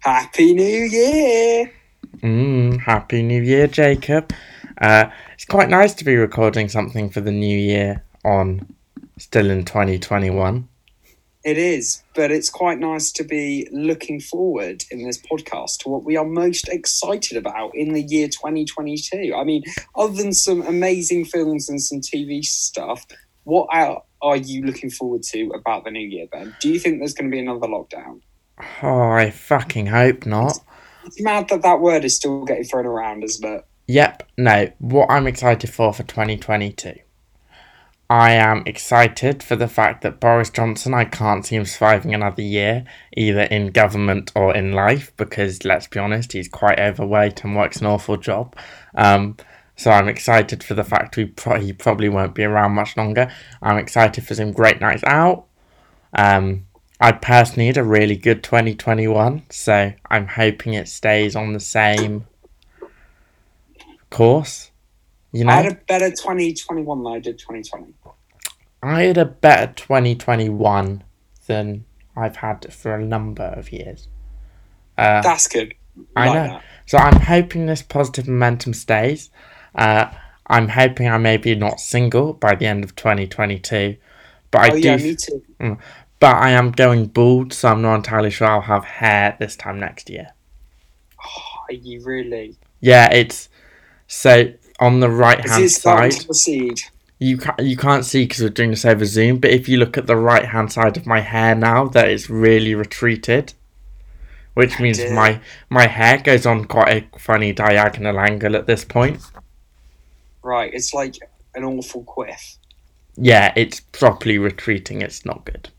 Happy New Year! Mm, Happy New Year, Jacob. Uh, it's quite nice to be recording something for the new year on still in 2021. It is, but it's quite nice to be looking forward in this podcast to what we are most excited about in the year 2022. I mean, other than some amazing films and some TV stuff, what are, are you looking forward to about the new year, Ben? Do you think there's going to be another lockdown? Oh, I fucking hope not. It's mad that that word is still getting thrown around, isn't it? Yep, no. What I'm excited for for 2022. I am excited for the fact that Boris Johnson, I can't see him surviving another year, either in government or in life, because let's be honest, he's quite overweight and works an awful job. Um, so I'm excited for the fact we pro- he probably won't be around much longer. I'm excited for some great nights out. Um, I personally had a really good 2021, so I'm hoping it stays on the same course. You know, I had a better 2021 than I did 2020. I had a better 2021 than I've had for a number of years. Uh, That's good. I Like know. that. So I'm hoping this positive momentum stays. Uh, I'm hoping I may be not single by the end of 2022, but I oh, do. yeah, me too. But I am going bald, so I'm not entirely sure I'll have hair this time next year. Oh, are you really? Yeah, it's so on the right hand side. to proceed? You can't you can't see because we're doing this over Zoom, but if you look at the right hand side of my hair now, that is really retreated, which oh, means dear. my my hair goes on quite a funny diagonal angle at this point. Right, it's like an awful quiff. Yeah, it's properly retreating. It's not good.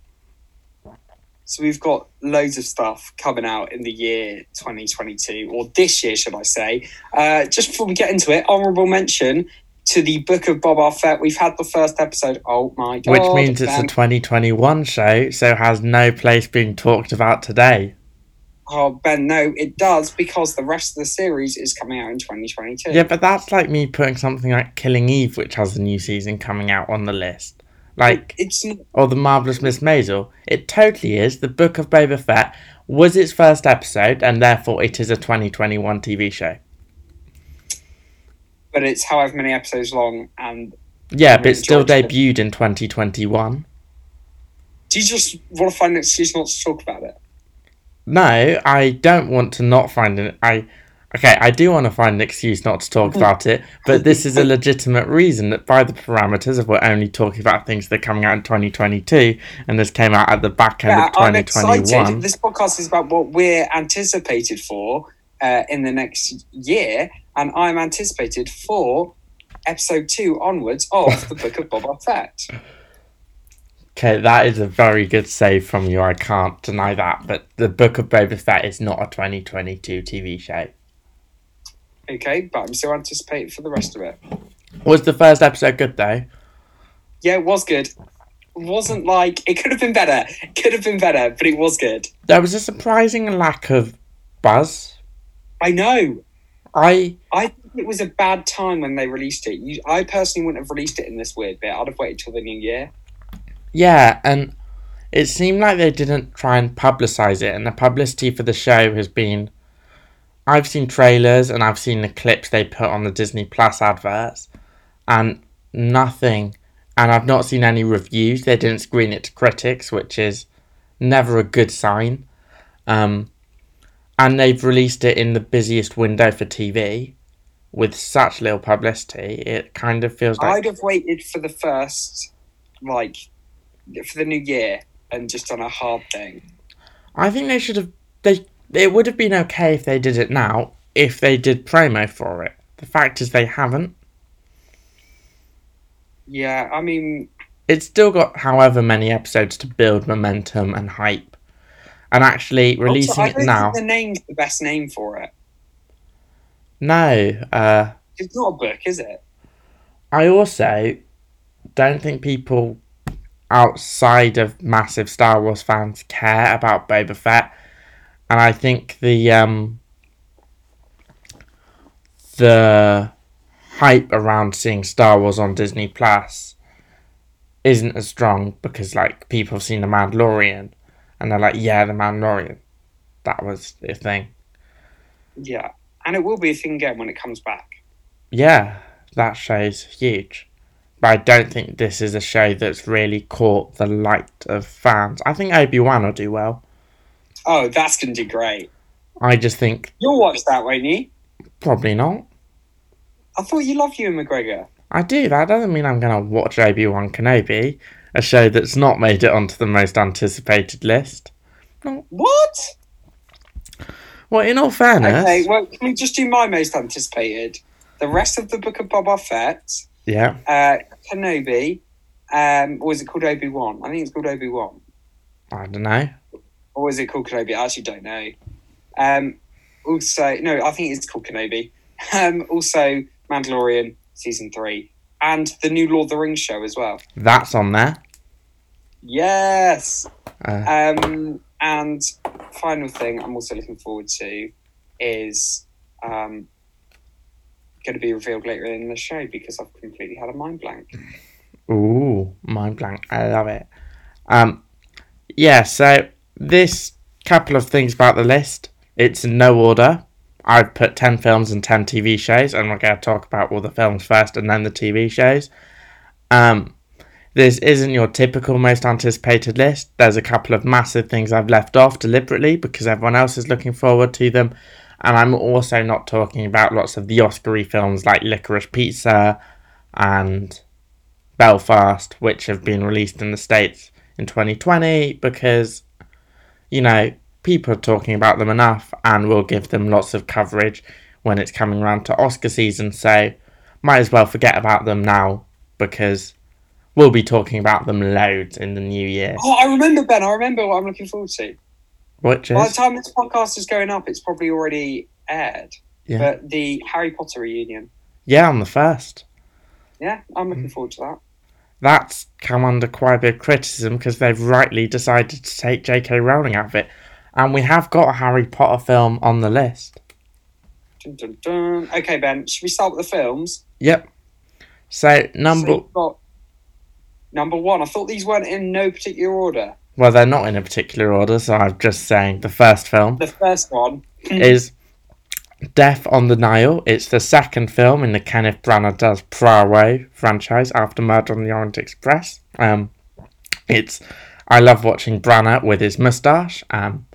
So we've got loads of stuff coming out in the year 2022, or this year, should I say. Uh, just before we get into it, honourable mention to the Book of Boba Fett. We've had the first episode. Oh my god! Which means it's a 2021 show, so has no place being talked about today. Oh, Ben, no, it does because the rest of the series is coming out in 2022. Yeah, but that's like me putting something like Killing Eve, which has a new season coming out on the list. Like, It's or The Marvelous Miss Maisel. It totally is. The Book of Boba Fett was its first episode, and therefore it is a 2021 TV show. but it's however many episodes long. And Yeah, but it still enjoyed it. debuted in 2021. do you just want to find an excuse not to talk about it? No, I don't want to not find it. I okay, I do want to find an excuse not to talk about it, but this is a legitimate reason that by the parameters of we're only talking about things that are coming out in 2022, and this came out at the back end Yeah, of I'm excited. This podcast is about what we're anticipated for uh, in the next year, and I'm anticipated for episode two onwards of the Book of Boba Fett. Okay, that is a very good save from you. I can't deny that. But the Book of Boba Fett is not a 2022 TV show. Okay, but I'm still anticipating for the rest of it. Was the first episode good though? Yeah, it was good. It wasn't like it could have been better. It could have been better, but it was good. There was a surprising lack of buzz. I know. I I think it was a bad time when they released it. You, I personally wouldn't have released it in this weird bit. I'd have waited till the new year. Yeah, and it seemed like they didn't try and publicize it, and the publicity for the show has been. I've seen trailers and I've seen the clips they put on the Disney Plus adverts, and nothing. And I've not seen any reviews. They didn't screen it to critics, which is never a good sign. Um, and they've released it in the busiest window for TV with such little publicity. It kind of feels like I'd have waited for the first, like, for the new year and just done a hard thing. I think they should have. They it would have been okay if they did it now. If they did promo for it, the fact is they haven't. Yeah, I mean, It's still got however many episodes to build momentum and hype, and actually releasing also, I it now. think the name's the best name for it. No, uh, It's not a book, is it? I also don't think people outside of massive Star Wars fans care about Boba Fett, and I think the um, the hype around seeing Star Wars on Disney Plus isn't as strong because like people have seen the Mandalorian and they're like, yeah, the Mandalorian. that was a thing. Yeah, and it will be a thing again when it comes back. Yeah, that show's huge. But I don't think this is a show that's really caught the light of fans. I think Obi Wan will do well. Oh, that's gonna do great. I just think You'll watch that, won't you? probably not. I thought you loved Ewan McGregor. I do. That doesn't mean I'm going to watch Obi Wan Kenobi, a show that's not made it onto the most anticipated list. What? Well, in all fairness, Okay, well, can we just do my most anticipated? The rest of the Book of Boba Fett, yeah, uh, Kenobi, um, or is it called Obi Wan? I think it's called Obi Wan. I don't know. Or is it called Kenobi? I actually don't know. Um, also, no, I think it's called Kenobi. Um, also, Mandalorian season three, and the new Lord of the Rings show as well. That's on there. Yes. Uh, Um, and final thing I'm also looking forward to is um, going to be revealed later in the show because I've completely had a mind blank. ooh, mind blank. I love it. Um, yeah. So this couple of things about the list. It's in no order. I've put ten films and ten TV shows, and we're going to talk about all the films first and then the TV shows. Um, this isn't your typical most anticipated list. There's a couple of massive things I've left off deliberately because everyone else is looking forward to them. And I'm also not talking about lots of the Oscar films like Licorice Pizza and Belfast, which have been released in the States in 2020 because, you know, people are talking about them enough and we'll give them lots of coverage when it's coming around to Oscar season. So, might as well forget about them now because we'll be talking about them loads in the new year. Oh, I remember, Ben. I remember what I'm looking forward to. Which By the time this podcast is going up, it's probably already aired. Yeah. But the Harry Potter reunion. yeah, on the first. Yeah, I'm Mm. looking forward to that. That's come under quite a bit of criticism because they've rightly decided to take J.K. Rowling out of it. And we have got a Harry Potter film on the list. Dun, dun, dun. Okay, Ben, should we start with the films? Yep. So, number. So number one. I thought these weren't in no particular order. Well, they're not in a particular order, so I'm just saying the first film The first one. is Death on the Nile. It's the second film in the Kenneth Branagh does Poirot franchise after Murder on the Orient Express. Um, it's I love watching Branagh with his moustache, um,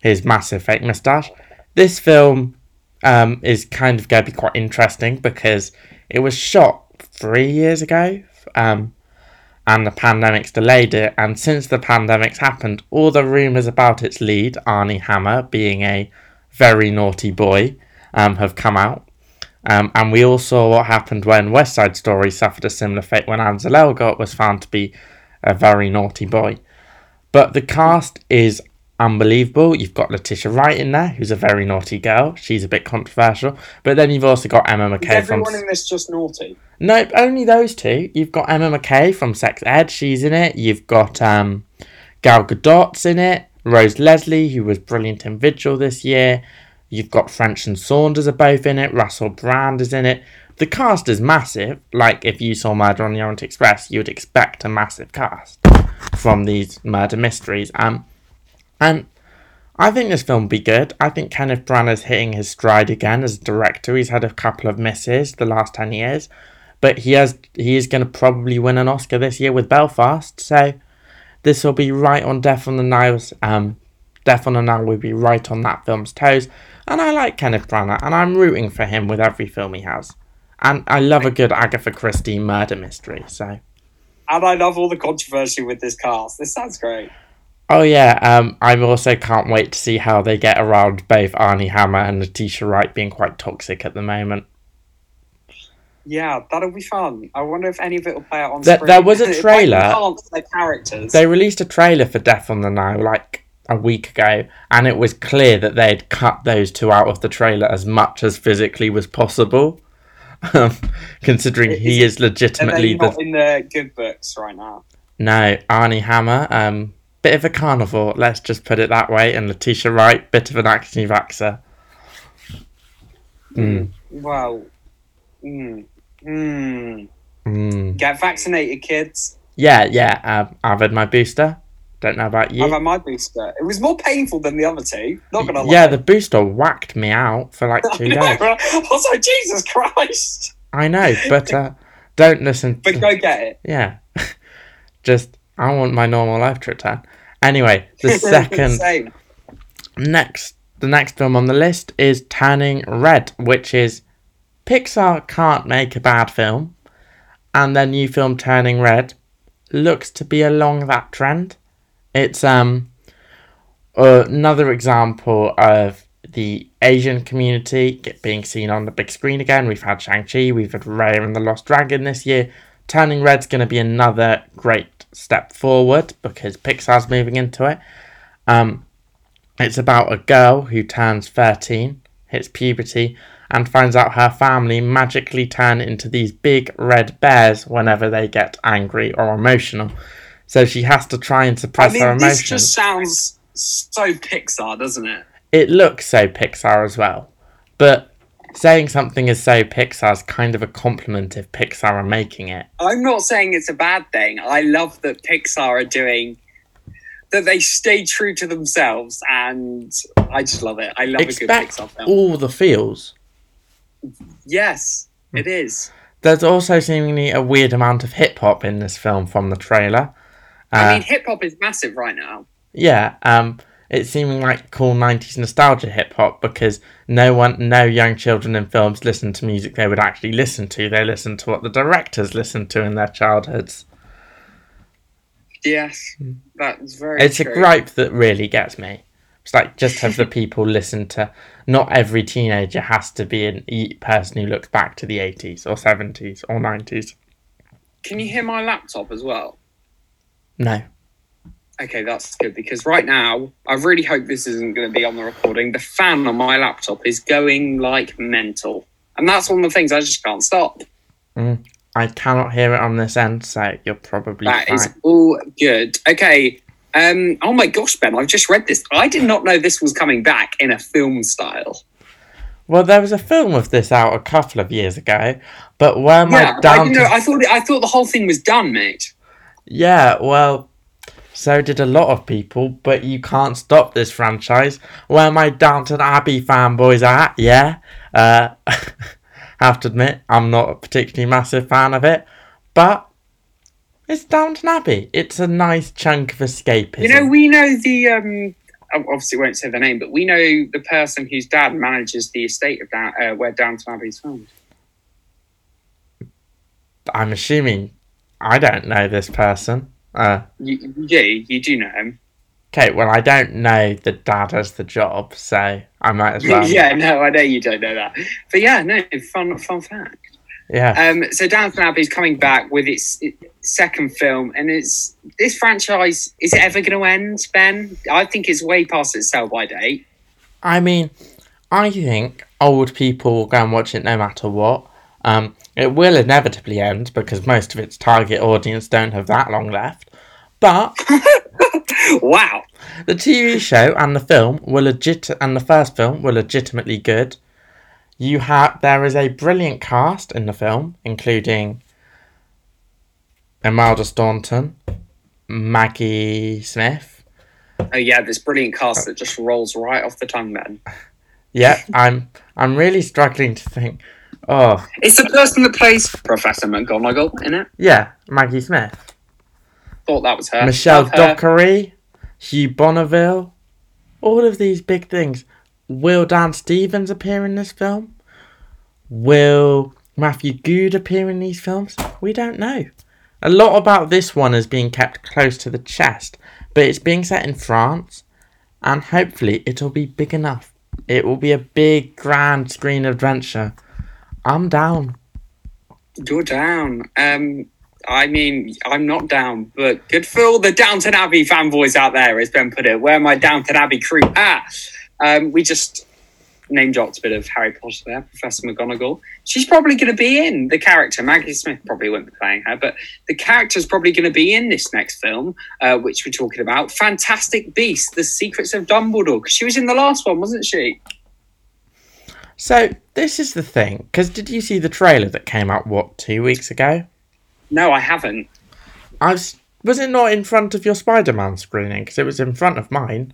his massive fake moustache. This film um, is kind of going to be quite interesting because it was shot three years ago. Um, and the pandemic's delayed it. And since the pandemic's happened, all the rumours about its lead, Armie Hammer, being a very naughty boy, um, have come out. Um, and we all saw what happened when West Side Story suffered a similar fate when Ansel Elgort was found to be a very naughty boy. But the cast is unbelievable. You've got Letitia Wright in there, who's a very naughty girl. She's a bit controversial. But then you've also got Emma Is Mackey from. everyone in this just naughty? Nope, only those two. You've got Emma Mackey from Sex Ed, she's in it. You've got um, Gal Gadot's in it. Rose Leslie, who was brilliant in Vigil this year. You've got French and Saunders are both in it. Russell Brand is in it. The cast is massive. Like if you saw Murder on the Orient Express, you'd expect a massive cast from these murder mysteries. Um, and I think this film will be good. I think Kenneth Branagh's hitting his stride again as a director. He's had a couple of misses the last ten years but he has he is going to probably win an Oscar this year with Belfast. So this will be right on Death on the Nile's um Death on the Nile will be right on that film's toes. And I like Kenneth Branagh and I'm rooting for him with every film he has. And I love a good Agatha Christie murder mystery. So And I love all the controversy with this cast. This sounds great. oh yeah, um I also can't wait to see how they get around both Armie Hammer and Letitia Wright being quite toxic at the moment. Yeah, that'll be fun. I wonder if any of it will play out on There- screen. there was a trailer. their characters. They released a trailer for Death on the Nile like a week ago, and it was clear that they'd cut those two out of the trailer as much as physically was possible. Um, considering he Is is legitimately the not in the good books right now? no Armie Hammer, um, bit of a carnivore, let's just put it that way, and Letitia Wright, bit of an anti-vaxxer. Mm. Well, mm, mm. Mm. get vaccinated, kids. Yeah, yeah. Um, I've had my booster. Don't know about you. I've had my booster. It was more painful than the other two. Not gonna lie. yeah, the booster whacked me out for like two know, days. right? Was like, Jesus Christ! I know, but uh, don't listen. But go get it. Yeah, just I want my normal life to return. Anyway, the second Same. next the next film on the list is Turning Red, which is Pixar can't make a bad film, and their new film Turning Red looks to be along that trend. It's um another example of the Asian community being seen on the big screen again. We've had Shang Chi, we've had Raya and the Lost Dragon this year. Turning Red's going to be another great step forward because Pixar's moving into it. Um, it's about a girl who turns 13, hits puberty, and finds out her family magically turn into these big red bears whenever they get angry or emotional. So she has to try and I suppress her mean, this just sounds so Pixar, doesn't it? It looks so Pixar as well. But saying something is so Pixar is kind of a compliment if Pixar are making it. I'm not saying it's a bad thing. I love that Pixar are doing that. They stay true to themselves, and I just love it. I love a good Pixar film. all the feels. Yes, it is. There's also seemingly a weird amount of hip hop in this film from the trailer. I Uh, mean, hip hop is massive right now. Yeah, um, it's seeming like cool '90s nostalgia hip hop because no one, no young children in films listen to music they would actually listen to. They listen to what the directors listened to in their childhoods. Yes, that's very. It's a gripe that really gets me. It's like just have the people listen to. Not every teenager has to be an e- person who looks back to the '80s or '70s or '90s. Can you hear my laptop as well? No, Okay, that's good because right now, I really hope this isn't going to be on the recording. The fan on my laptop is going like mental. And that's one of the things I just can't stop. Mm. I cannot hear it on this end, so you're probably That fine. is all good. Okay. Um, oh my gosh, Ben, I've just read this. I did not know this was coming back in a film style. Well, there was a film of this out a couple of years ago, but where my yeah, I, down didn't know, I thought I thought the whole thing was done, mate. Yeah, well, so did a lot of people, but you can't stop this franchise. Where my Downton Abbey fanboys at, yeah. Uh, have to admit, I'm not a particularly massive fan of it, but it's Downton Abbey. It's a nice chunk of escapism. You know, we know the um obviously won't say the name, but we know the person whose dad manages the estate of Down, uh, where Downton Abbey is filmed. I'm assuming I don't know this person. Uh, You, you do, you do know him. okay, well, I don't know the dad as the job, so I might as well. yeah, no, I know you don't know that, but yeah, no, fun, fun fact. Yeah. Um, so Downton Abbey is coming back with its, its second film, and it's this franchise. Is it ever going to end, Ben? I think it's way past its sell by date. I mean, I think old people will go and watch it no matter what. Um, it will inevitably end because most of its target audience don't have that long left. But wow. the TV show and the film were legit, and the first film were legitimately good. You have there is a brilliant cast in the film, including Imelda Staunton, Maggie Smith. Oh yeah, this brilliant cast that just rolls right off the tongue, Ben. Yeah, I'm I'm really struggling to think. Oh, It's the person that plays Professor McGonagall in it. yeah, Maggie Smith. Thought that was her. Michelle Dockery, Hugh Bonneville, all of these big things. Will Dan Stevens appear in this film? Will Matthew Goode appear in these films? We don't know. A lot about this one is being kept close to the chest, but it's being set in France, and hopefully it'll be big enough. It will be a big, grand screen adventure. I'm down. You're down. Um, I mean, I'm not down, but good for all the Downton Abbey fanboys out there, as Ben put it. Where my Downton Abbey crew at? Um, we just name dropped a bit of Harry Potter there, Professor McGonagall. She's probably going to be in the character. Maggie Smith probably won't be playing her, but the character's probably going to be in this next film, uh, which we're talking about. Fantastic Beasts: The Secrets of Dumbledore. she was in the last one, wasn't she? So, this is the thing, because did you see the trailer that came out, what, two weeks ago? No, I haven't. I've s- Was it not in front of your Spider Man screening? Because it was in front of mine.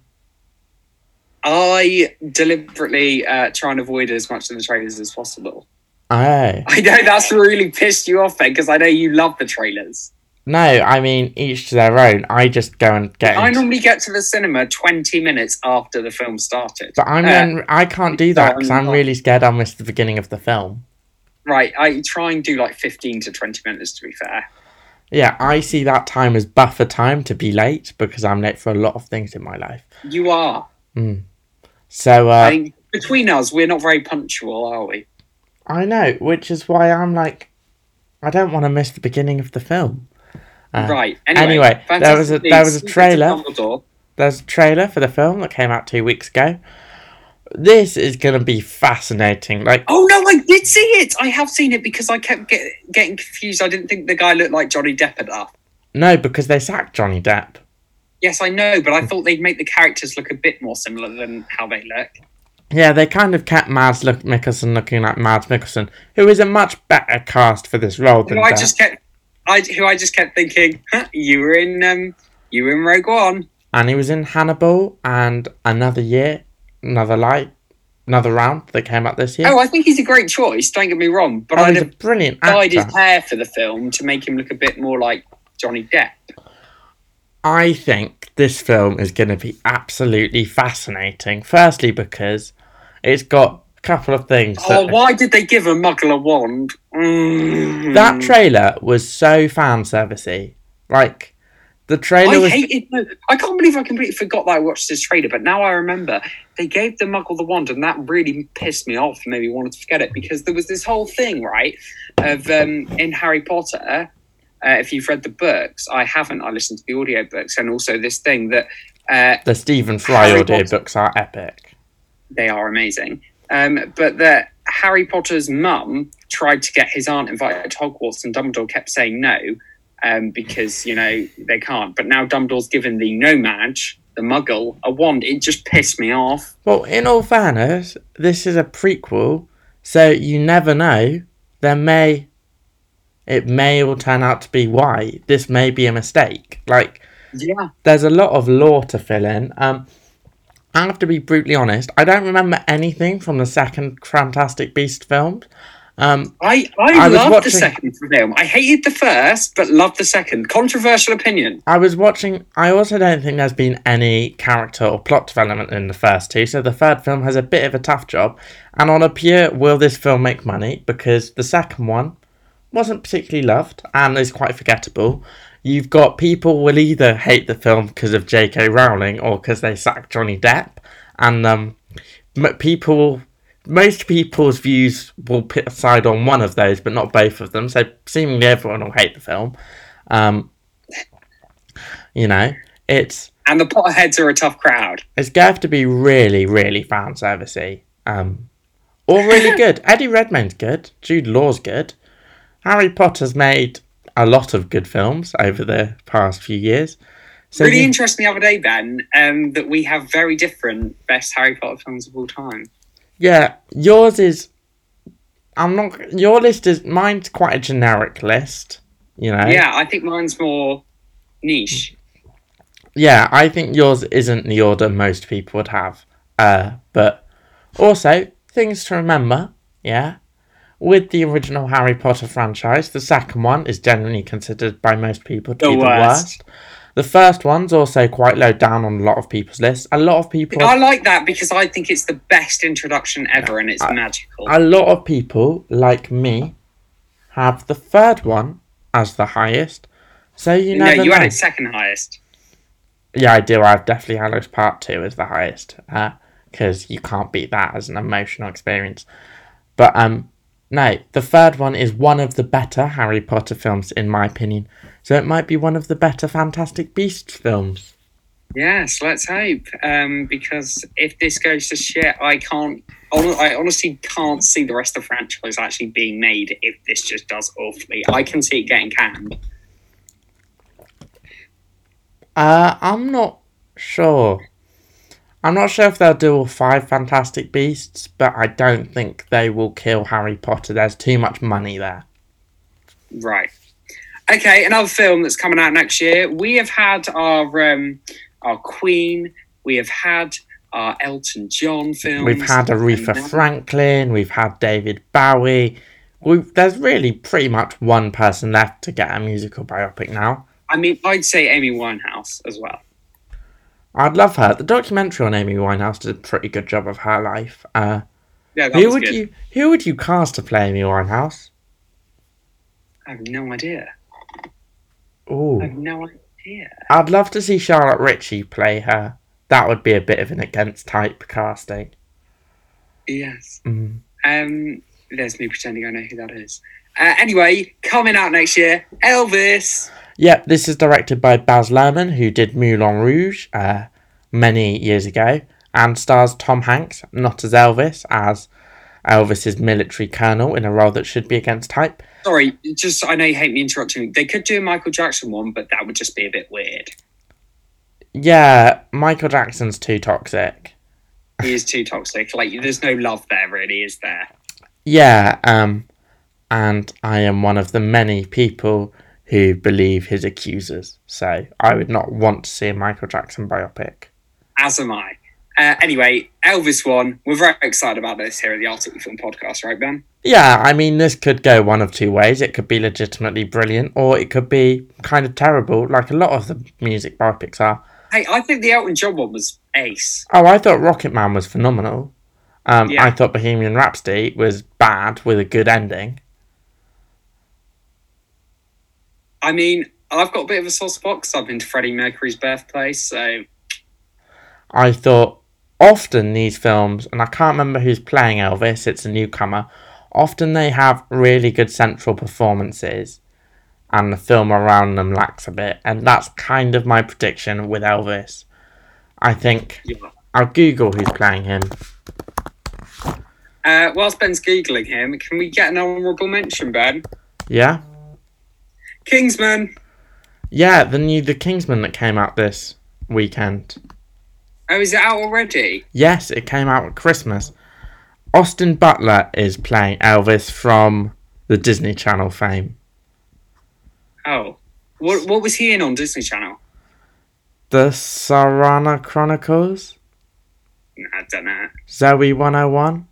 I deliberately uh, try and avoid as much of the trailers as possible. Oh. I know that's really pissed you off, then, because I know you love the trailers. No, I mean, each to their own. I just go and get. I into- normally get to the cinema 20 minutes after the film started. But I'm Uh, then, I can't do that because I'm really scared I'll miss the beginning of the film. Right, I try and do like 15 to 20 minutes, to be fair. Yeah, I see that time as buffer time to be late because I'm late for a lot of things in my life. You are. So I uh, between us, we're not very punctual, are we? I know, which is why I'm like, I don't want to miss the beginning of the film. Uh, right. Anyway, anyway, there was a- there was a trailer. Secrets of Dumbledore. There's a trailer for the film that came out two weeks ago. This is going to be fascinating. Like, Oh no, I did see it. I have seen it because I kept get, getting confused. I didn't think the guy looked like Johnny Depp enough. no, because they sacked Johnny Depp. Yes, I know, but I thought they'd make the characters look a bit more similar than how they look. Yeah, they kind of kept Mads look- Mikkelsen looking like Mads Mikkelsen, who is a much better cast for this role than Who I just kept, I who I just kept thinking, huh, you were in, um, you were in Rogue One. and he was in Hannibal and another year, another light, another round that came out this year. Oh, I think he's a great choice. Don't get me wrong, but Oh, I'd he's a have brilliant dyed his hair for the film to make him look a bit more like Johnny Depp. I think this film is going to be absolutely fascinating. Firstly, because it's got a couple of things. Oh, why did they give a muggle a wand? Mm. that trailer was so fan servicey. Like the trailer I was. hated. I can't believe I completely forgot that I watched this trailer, but now I remember they gave the Muggle the wand, and that really pissed me off. and Made me wanted to forget it because there was this whole thing, right, of um, in Harry Potter. Uh, if you've read the books, I haven't. I listened to the audiobooks, and also this thing that uh, the Stephen Fry Harry audiobooks are epic. they are amazing. Um, but that Harry Potter's mum tried to get his aunt invited to Hogwarts, and Dumbledore kept saying no um, because you know they can't. But now Dumbledore's given the No-Maj, the Muggle, a wand. It just pissed me off. Well, in all fairness, this is a prequel, so you never know. There may. It may all turn out to be why. This may be a mistake. Like, Yeah, there's a lot of lore to fill in. Um, I have to be brutally honest. I don't remember anything from the second Fantastic Beast film. Um, I I, I loved watching- the second film. I hated the first, but loved the second. Controversial opinion. I was watching. I also don't think there's been any character or plot development in the first two, so the third film has a bit of a tough job. And on a pure, will this film make money? Because the second one wasn't particularly loved and is quite forgettable. You've got people will either hate the film because of J.K. Rowling or because they sacked Johnny Depp, and um, people, most people's views will pit aside on one of those, but not both of them. So seemingly everyone will hate the film. Um, you know, it's And the Potterheads are a tough crowd. it's going to have to be really, really fan servicey. Um, or really good. Eddie Redmayne's good. Jude Law's good. Harry Potter's made a lot of good films over the past few years. So really you- interesting the other day, Ben, um, that we have very different best Harry Potter films of all time. yeah, yours is. I'm not. Your list is mine's quite a generic list. You know. Yeah, I think mine's more niche. Yeah, I think yours isn't the order most people would have. Uh, but also things to remember. Yeah, with the original Harry Potter franchise, the second one is generally considered by most people to The be the worst. worst. The first one's also quite low down on a lot of people's lists. A lot of people, I like that because I think it's the best introduction ever, and it's magical. a lot of people like me, have the third one as the highest. So you no, never you know. had it second highest. Yeah, I do. I've definitely Hallows Part 2 as the highest. Because you can't beat that as an emotional experience. But, um, no, the third one is one of the better Harry Potter films, in my opinion. So it might be one of the better Fantastic Beasts films. Yes, let's hope. Um, because if this goes to shit, I can't. I honestly can't see the rest of the franchise actually being made if this just does awfully. I can see it getting canned. Uh, I'm not sure. I'm not sure if they'll do all five Fantastic Beasts, but I don't think they will kill Harry Potter. There's too much money there. Right. Okay, another film that's coming out next year. We have had our um, our Queen. We have had our Elton John films. We've had Aretha Franklin. We've had David Bowie. We've, there's really pretty much one person left to get a musical biopic now. I mean, I'd say Amy Winehouse as well. I'd love her. The documentary on Amy Winehouse did a pretty good job of her life. Uh, Yeah, who would good. you Who would you cast to play Amy Winehouse? I have no idea. Ooh, I have no idea. I'd love to see Charlotte Ritchie play her. That would be a bit of an against type casting. Yes. Mm. Um, there's me pretending I know who that is. Uh, anyway, coming out next year, Elvis. Yep, this is directed by Baz Luhrmann, who did Moulin Rouge uh, many years ago, and stars Tom Hanks, not as Elvis, as Elvis's military colonel in a role that should be against type. Sorry, just I know you hate me interrupting. They could do a Michael Jackson one, but that would just be a bit weird. Yeah, Michael Jackson's too toxic. He is too toxic. Like, there's no love there, really, is there? Yeah, um, and I am one of the many people who believe his accusers, so I would not want to see a Michael Jackson biopic. As am I. Uh, anyway, Elvis one. We're very excited about this here at the Articufilm Podcast, right, Ben? Yeah, I mean, this could go one of two ways. It could be legitimately brilliant, or it could be kind of terrible, like a lot of the music biopics are. Hey, I think the Elton John one was ace. Oh, I thought Rocket Man was phenomenal. Um, Yeah. I thought Bohemian Rhapsody was bad with a good ending. I mean, I've got a bit of a soft spot because I've been to Freddie Mercury's birthplace, so I thought often these films, and I can't remember who's playing Elvis, it's a newcomer, often they have really good central performances and the film around them lacks a bit. And that's kind of my prediction with Elvis. I think yeah. I'll Google who's playing him. Uh, whilst Ben's googling him, can we get an honourable mention, Ben? Yeah? Kingsman. Yeah, the new The Kingsman that came out this weekend. Oh, is it out already? Yes, it came out at Christmas. Austin Butler is playing Elvis from the Disney Channel fame. Oh, what what was he in on Disney Channel? The Shannara Chronicles? Nah, I don't know. Zoey 101?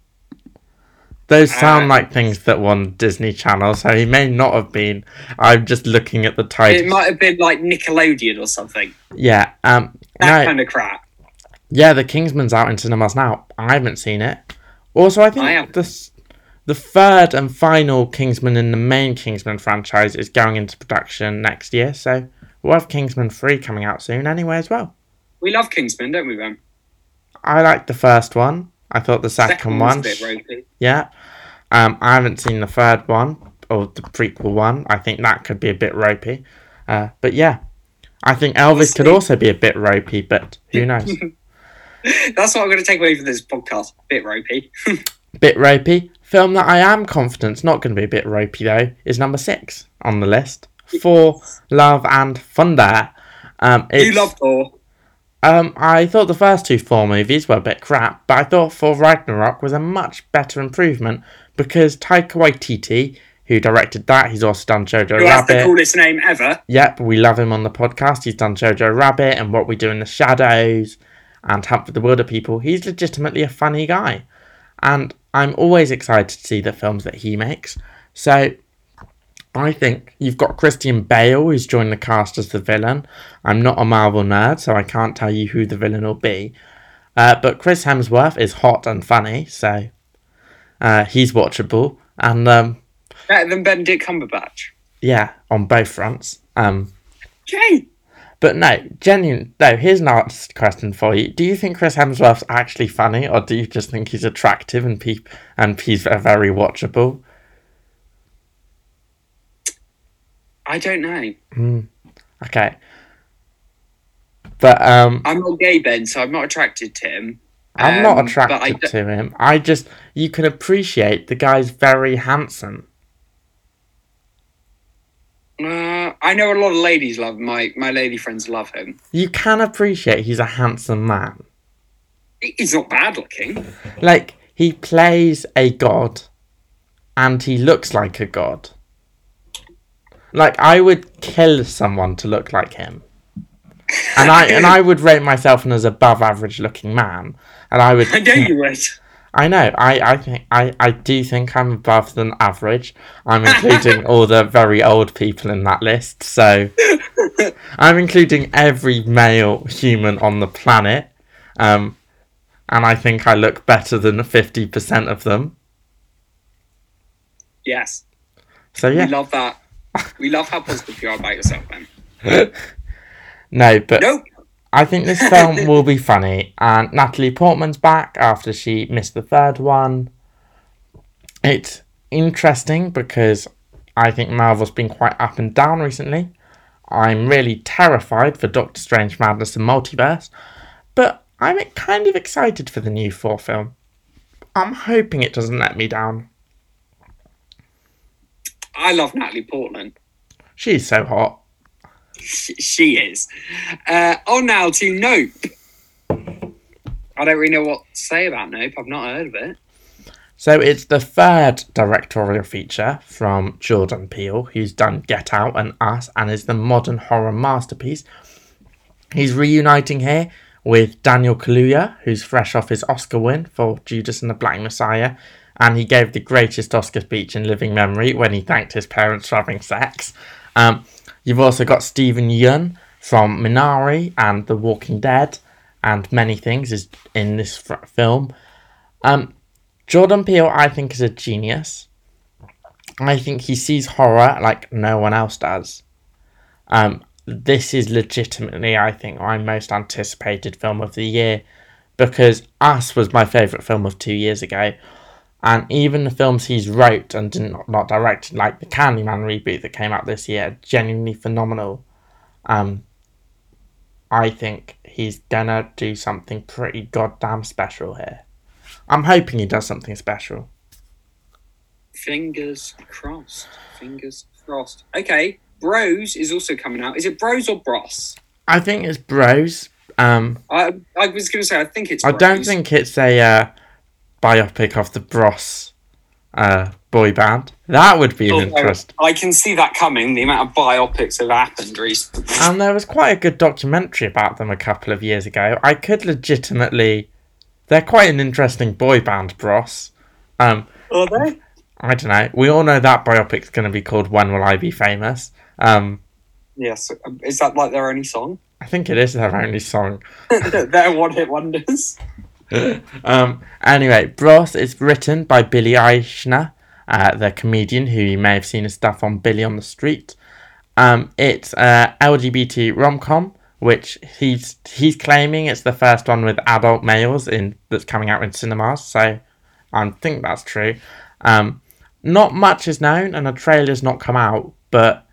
Those Uh, sound like things that won Disney Channel, so he may not have been. I'm just looking at the title. It might have been like Nickelodeon or something. Yeah, um, That no, kind of crap. yeah, the Kingsman's out in cinemas now. I haven't seen it. Also, I think I haven't. the the third and final Kingsman in the main Kingsman franchise is going into production next year, so we'll have Kingsman 3 coming out soon anyway as well. We love Kingsman, don't we, Ben? I liked the first one. I thought the second, Second one, a bit ropey. yeah. Um, I haven't seen the third one or the prequel one. I think that could be a bit ropey. Uh, but yeah, I think Elvis could also be a bit ropey, but who knows? That's what I'm going to take away from this podcast. Bit ropey. bit ropey. Film that I am confident's not going to be a bit ropey though is number six on the list. Thor Love and Thunder. Um, you love Thor. Um, I thought the first two Thor movies were a bit crap, but I thought Thor Ragnarok was a much better improvement because Taika Waititi, who directed that, he's also done Jojo Who has the Rabbit. coolest name ever? Yep, we love him on the podcast. He's done Jojo Rabbit and What We Do in the Shadows and Hunt for the Wilder People. He's legitimately a funny guy. And I'm always excited to see the films that he makes. So I think you've got Christian Bale who's joined the cast as the villain. I'm not a Marvel nerd, so I can't tell you who the villain will be. Uh, but Chris Hemsworth is hot and funny, so uh, he's watchable. And um, Better than Benedict Cumberbatch. yeah, on both fronts. Um, Jay! But no, genuine. No, here's an honest question for you. Do you think Chris Hemsworth's actually funny, or do you just think he's attractive and peep and he's very watchable? I don't know. Okay. But um, I'm not gay, Ben, so I'm not attracted to him. I'm not Um, I attracted d- to him. I just you can appreciate the guy's very handsome. Uh, I know a lot of ladies love my my lady friends love him. You can appreciate he's a handsome man. He's not bad looking. Like he plays a god, and he looks like a god. Like I would kill someone to look like him. And I and I would rate myself as above average looking man. And I would I know you would. I know. I, I think I, I do think I'm above than average. I'm including all the very old people in that list. So I'm including every male human on the planet. Um, and I think I look better than 50% of them. Yes. So We yeah. love that. We love how positive you are about yourself, Ben. No, but Nope. I think this film will be funny, and Natalie Portman's back after she missed the third one. It's interesting because I think Marvel's been quite up and down recently. I'm really terrified for Doctor Strange Madness and Multiverse, but I'm kind of excited for the new Thor film. I'm hoping it doesn't let me down. I love Natalie Portman. She's so hot. She, she is. Uh, on now to Nope. I don't really know what to say about Nope. I've not heard of it. So it's the third directorial feature from Jordan Peele, who's done Get Out and Us and is the modern horror masterpiece. He's reuniting here with Daniel Kaluuya, who's fresh off his Oscar win for Judas and the Black Messiah, and he gave the greatest Oscar speech in living memory when he thanked his parents for having sex. Um, you've also got Steven Yeun from Minari and The Walking Dead, and many things is in this f- film. Um, Jordan Peele, I think, is a genius. I think he sees horror like no one else does. Um, this is legitimately, I think, my most anticipated film of the year because Us was my favourite film of two years ago. And even the films he's wrote and did not, not directed, like the Candyman reboot that came out this year, genuinely phenomenal. Um, I think he's gonna do something pretty goddamn special here. I'm hoping he does something special. Fingers crossed. Fingers crossed. Okay. Bros is also coming out. Is it Bros or Bros? I think it's Bros. Um, I I was to say I think it's. I Bros. don't think it's a uh, biopic of the Bros uh, boy band. That would be an interest. I can see that coming. The amount of biopics have happened recently. And there was quite a good documentary about them a couple of years ago. I could legitimately. They're quite an interesting boy band, Bros. Um, Are they? I don't know. We all know that biopic's going to be called When Will I Be Famous? Um, Yes. Is that like their only song? I think it is their only song. They're one hit wonders. um, anyway, Bros is written by Billy Eichner, uh, the comedian who you may have seen his stuff on Billy on the Street. Um, it's a LGBT rom com, which he's he's claiming it's the first one with adult males in that's coming out in cinemas. So I think that's true. Um, not much is known, and a trailer's not come out, but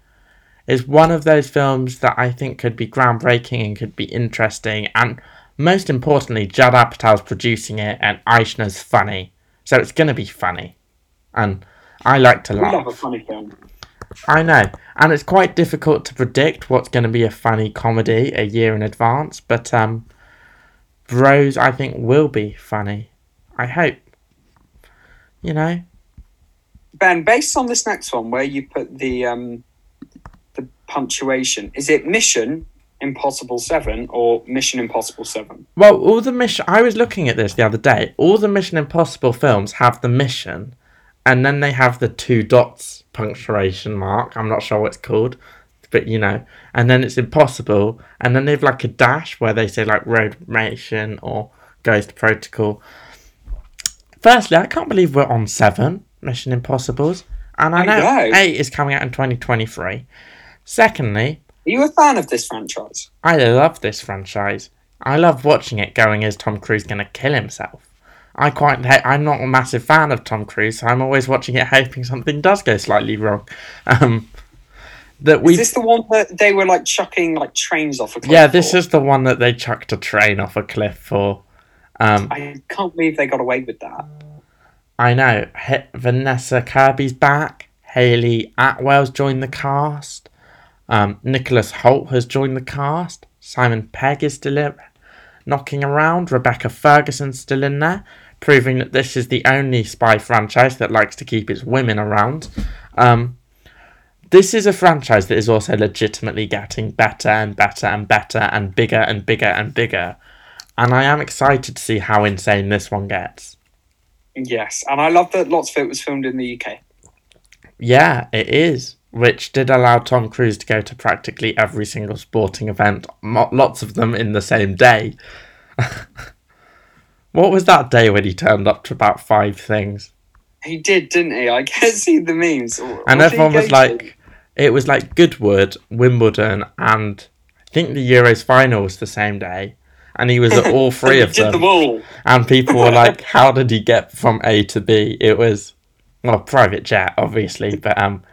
it's one of those films that I think could be groundbreaking and could be interesting. And most importantly, Judd Apatow's producing it, and Eichner's funny, so it's gonna be funny. And I like to We laugh. love a funny film. I know, and it's quite difficult to predict what's going to be a funny comedy a year in advance. But um, Bros, I think, will be funny. I hope. You know, Ben, based on this next one, where you put the um, the punctuation, is it Mission Impossible Seven or Mission Impossible Seven? well, all the mission. I was looking at this the other day. All the Mission Impossible films have the mission, and then they have the two dots punctuation mark. I'm not sure what it's called, but you know, and then it's impossible, and then they've like a dash where they say like Rogue Nation or Ghost Protocol. Firstly, I can't believe we're on seven Mission Impossibles, and I I know, know. eight is coming out in 2023. Secondly, you a fan of this franchise? I love this franchise. I love watching it going as Tom Cruise going to kill himself. I quite I'm not a massive fan of Tom Cruise, so I'm always watching it hoping something does go slightly wrong. Um, that we Is this the one that they were like chucking like trains off a cliff? yeah, this for? is the one that they chucked a train off a cliff for. Um, I can't believe they got away with that. I know. H- Vanessa Kirby's back. Hayley Atwell's joined the cast. Um, Nicholas Hoult has joined the cast. Simon Pegg is still in, knocking around. Rebecca Ferguson's still in there, proving that this is the only spy franchise that likes to keep its women around. Um, this is a franchise that is also legitimately getting better and better and better and bigger and bigger and bigger. And I am excited to see how insane this one gets. Yes, and I love that lots of it was filmed in the UK. Yeah, it is. Which did allow Tom Cruise to go to practically every single sporting event, lots of them in the same day. what was that day when he turned up to about five things? He did, didn't he? I can see the memes. And What he everyone was to? like, it was like Goodwood, Wimbledon, and I think the Euros final was the same day. And he was at all three He of did them. them all. And people were like, how did he get from A to B? It was, well, private jet, obviously, but um,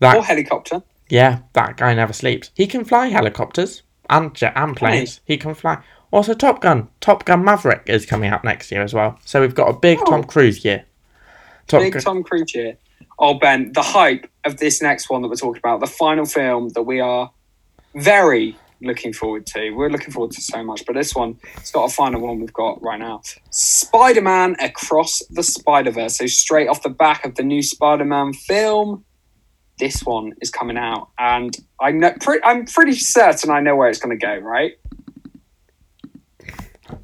that Or helicopter. Yeah, that guy never sleeps. He can fly helicopters and jet and planes. He can fly. Also, Top Gun. Top Gun Maverick is coming out next year as well. So we've got a big Oh. Tom Cruise year. Top Big. Tom Cruise here. Oh, Ben, the hype of this next one that we're talking about, the final film that we are very looking forward to. We're looking forward to so much, but this one, it's got a final one we've got right now. Spider Man Across the Spider Verse. So, straight off the back of the new Spider Man film, this one is coming out. And I know, pre- I'm pretty certain I know where it's going to go, right?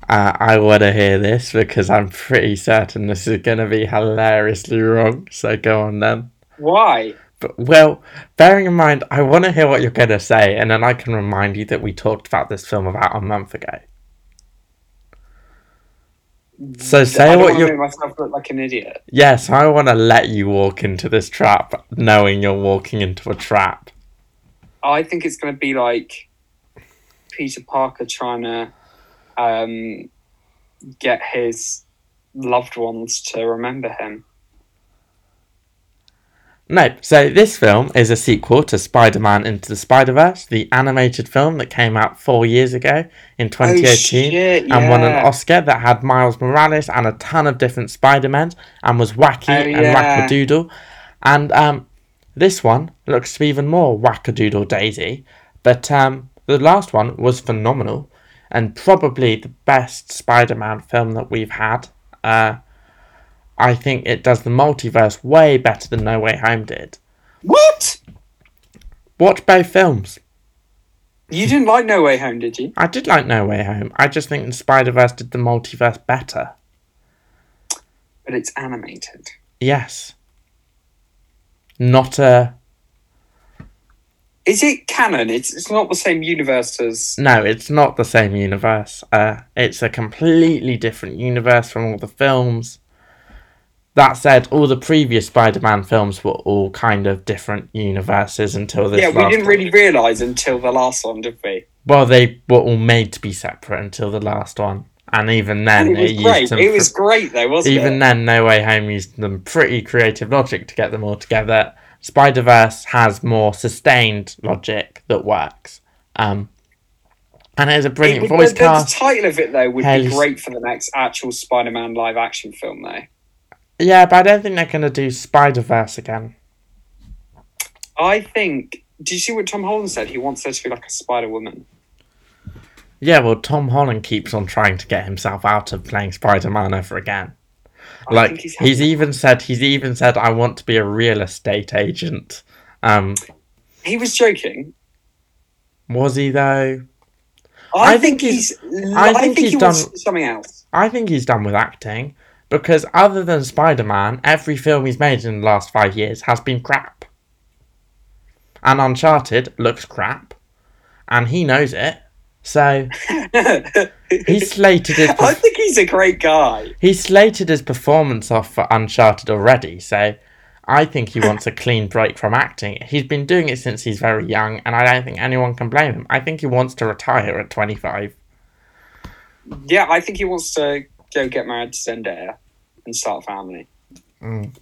Uh, I want to hear this because I'm pretty certain this is going to be hilariously wrong. So go on then. Why? But, well, bearing in mind, I want to hear what you're going to say, and then I can remind you that we talked about this film about a month ago. So I say don't what you make myself look like an idiot. Yes, I want to let you walk into this trap, knowing you're walking into a trap. I think it's going to be like Peter Parker trying to um, get his loved ones to remember him. No, so this film is a sequel to Spider Man Into the Spider Verse, the animated film that came out four years ago in 2018 Oh, shit, and won an. Oscar that had Miles Morales and a ton of different Spider Men and was wacky Oh, and yeah. wackadoodle. And um, this one looks to be even more wackadoodle daisy, but um, the last one was phenomenal and probably the best Spider Man film that we've had. Uh, I think it does the multiverse way better than No Way Home did. What? Watch both films. You didn't like No Way Home, did you? I did like No Way Home. I just think the Spider Verse did the multiverse better. But it's animated. Yes. Not a. Is it canon? It's, it's not the same universe as. No, it's not the same universe. Uh, it's a completely different universe from all the films. That said, all the previous Spider Man films were all kind of different universes until this Yeah, we didn't one. really realise until the last one, did we? Well, they were all made to be separate until the last one. And even then, it was used great. them It for- was great, though, wasn't Even it? Even then, No Way Home used them pretty creative logic to get them all together. Spider Verse has more sustained logic that works. Um, and it's has a It brilliant would- voice the, the title of it, though, would Haley- be great for the next actual Spider Man live action film, though. Yeah, but I don't think they're going to do Spider Verse again. I think. Did you see what Tom Holland said? He wants her to be like a Spider Woman. Yeah, well, Tom Holland keeps on trying to get himself out of playing Spider Man over again. I Like he's, he's, even said, he's even said, "I want to be a real estate agent." Um, he was joking. was he though? I, I think, think he's. I I think think, he's he wants done- something else. I think he's done with acting because other than Spider Man, every film he's made in the last five years has been crap. And Uncharted looks crap, and he knows it. So he slated his I think he's a great guy. he slated his performance off for Uncharted already. So I think he wants a clean break from acting. He's been doing it since he's very young, and I don't think anyone can blame him. I think he wants to retire at twenty five. Yeah, I think he wants to go get married to Zendaya and start a family. Mm.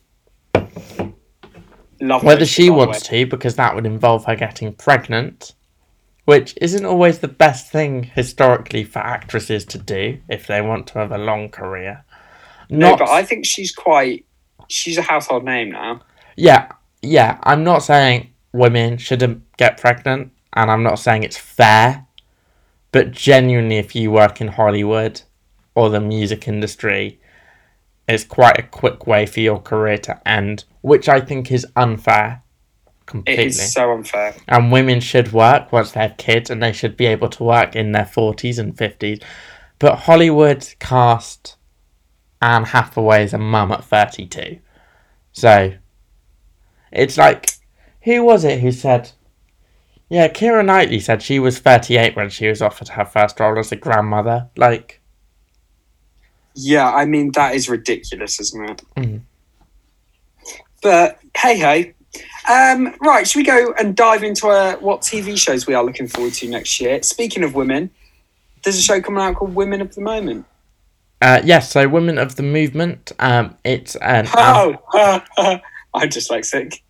Love Whether she by the wants to, because that would involve her getting pregnant, which isn't always the best thing historically for actresses to do if they want to have a long career. No, but I think she's quite. She's a household name now. yeah, yeah. I'm not saying women shouldn't get pregnant, and I'm not saying it's fair, but genuinely, if you work in Hollywood or the music industry, it's quite a quick way for your career to end, which I think is unfair. completely. It is so unfair. and women should work once they have kids, and they should be able to work in their forties and fifties. But Hollywood cast Anne Hathaway as a mum at thirty-two, so it's like, who was it who said? Yeah, Keira Knightley said she was thirty-eight when she was offered her first role as a grandmother. Like, Yeah, I mean that is ridiculous, isn't it? Mhm. But hey hey. Um, right, should we go and dive into uh, what TV shows we are looking forward to next year? Speaking of women, there's a show coming out called Women of the Moment. uh, yes. so, Women of the Movement. Um, it's an Oh, I'm dyslexic.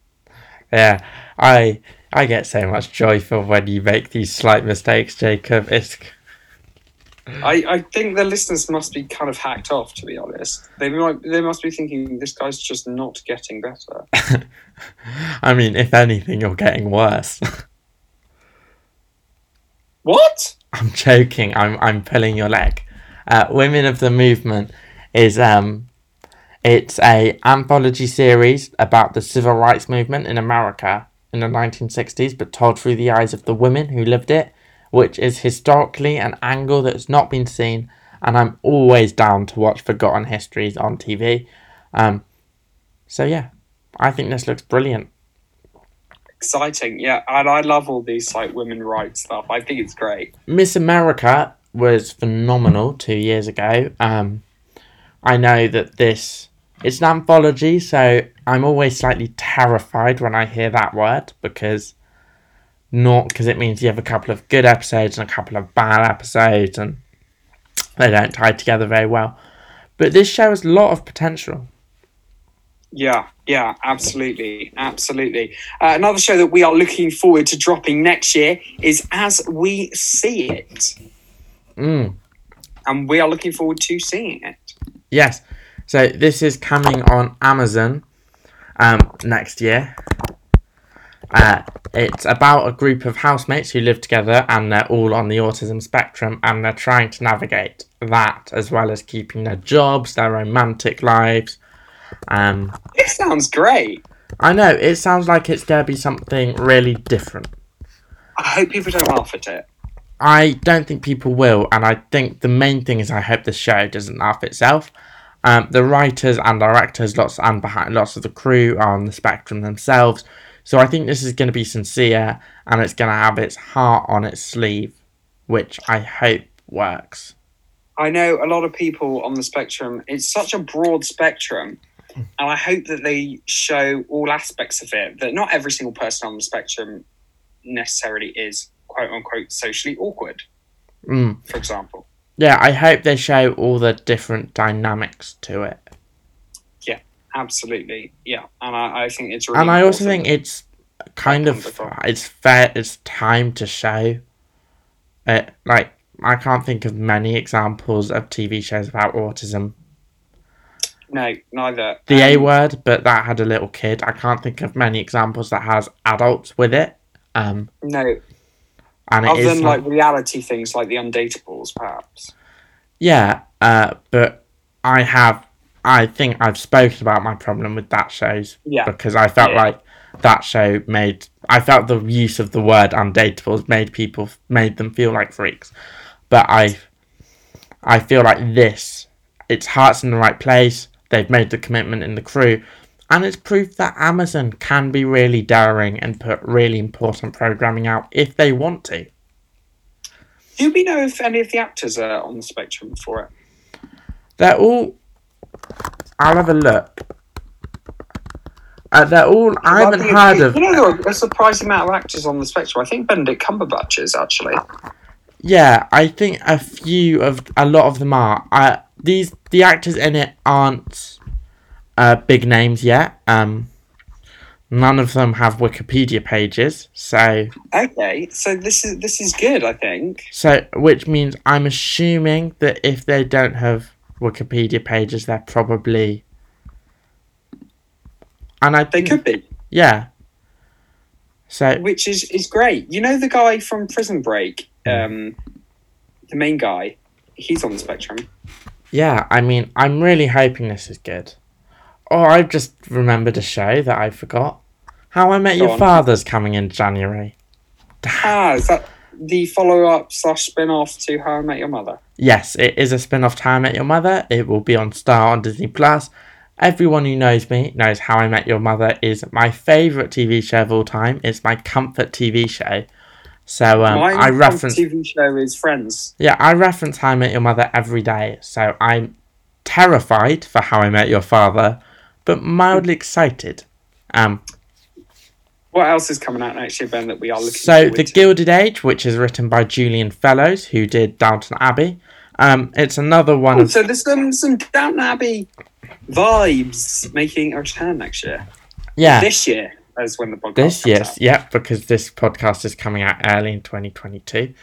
Yeah, I I get so much joy from when you make these slight mistakes, Jacob. It's I, I think the listeners must be kind of hacked off, to be honest. They might they must be thinking this guy's just not getting better. I mean, if anything, you're getting worse. What? I'm joking. I'm I'm pulling your leg. Uh, Women of the Movement is um, it's a anthology series about the civil rights movement in America in the 1960s, but told through the eyes of the women who lived it, which is historically an angle that's not been seen. And I'm always down to watch forgotten histories on TV. Um, so yeah, I think this looks brilliant. Exciting, yeah. And I love all these like women rights stuff. I think it's great. Miss America was phenomenal two years ago. Um, I know that this it's an anthology, so I'm always slightly terrified when I hear that word because not because it means you have a couple of good episodes and a couple of bad episodes, and they don't tie together very well. But this show has a lot of potential. Yeah, yeah, absolutely, absolutely. Uh, another show that we are looking forward to dropping next year is As We See It, Mm. and we are looking forward to seeing it. Yes. So this is coming on Amazon um, next year. Uh, it's about a group of housemates who live together and they're all on the autism spectrum and they're trying to navigate that as well as keeping their jobs, their romantic lives. Um, It sounds great. I know, it sounds like it's going to be something really different. I hope people don't laugh at it. I don't think people will, and I think the main thing is I hope the show doesn't laugh itself. Um, the writers and directors, lots and behind lots of the crew are on the spectrum themselves, so I think this is going to be sincere and it's going to have its heart on its sleeve, which I hope works. I know a lot of people on the spectrum. It's such a broad spectrum, and I hope that they show all aspects of it. That not every single person on the spectrum necessarily is quote unquote socially awkward, Mm. for example. Yeah, I hope they show all the different dynamics to it, Absolutely, yeah. And I, I think it's really. and I also think it's kind of it's fair. It's time to show it. Like I can't think of many examples of TV shows about autism. no, neither. The A Um, word, but that had a little kid. I can't think of many examples that has adults with it. Um, No, and it other is than not- like reality things like the Undateables, perhaps. yeah. Uh, but I have. I think I've spoken about my problem with that shows Yeah, because I felt Yeah. like that show made I felt the use of the word undateables made people made them feel like freaks. But I I feel like this its heart's in the right place. They've made the commitment in the crew. And it's proof that Amazon can be really daring and put really important programming out if they want to. do we know if any of the actors are on the spectrum for it? They're all. I'll have a look. Uh, they're all. I haven't think- heard of. You know, there are a surprising amount of actors on the spectrum. I think Benedict Cumberbatch is actually. Yeah, I think a few of a lot of them are. Uh, these the actors in it aren't uh, big names yet. Um, none of them have Wikipedia pages, so Okay, so this is this is good. I think. so which means I'm assuming that if they don't have Wikipedia pages, they're probably. And I They think, could be, yeah. So which is is great. You know the guy from Prison Break, um, the main guy. He's on the spectrum. Yeah, I mean, I'm really hoping this is good. Oh, I've just remembered a show that I forgot. How I Met Go Your on. Father's coming in January. Ah, is that the follow up slash spin off to How I Met Your Mother? Yes, it is a spin off to How I Met Your Mother. It will be on Star on Disney Plus. Everyone who knows me knows How I Met Your Mother is my favourite TV show of all time. It's my comfort TV show. So um, My I reference TV show is Friends. yeah, I reference How I Met Your Mother every day. So I'm terrified for How I Met Your Father, but mildly excited. Um, What else is coming out next year, Ben? That we are looking so the to? Gilded Age, which is written by Julian Fellowes, who did Downton Abbey. Um, it's another one Oh, of so there's some some Downton Abbey vibes making a return next year. yeah. This year is when the podcast This year, yeah, because this podcast is coming out early in 2022.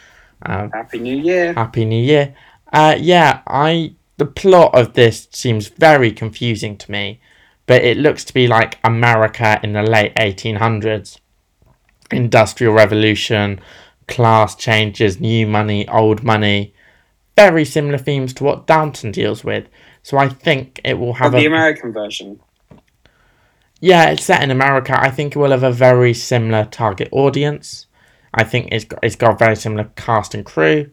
Um, Happy New Year. Happy New Year. Uh, yeah, I the plot of this seems very confusing to me, but it looks to be like America in the late 1800s, industrial revolution, class changes, new money, old money, very similar themes to what Downton deals with. So I think it will Of have the a American version. yeah, it's set in America. I think it will have a very similar target audience. I think it's got, it's got a very similar cast and crew.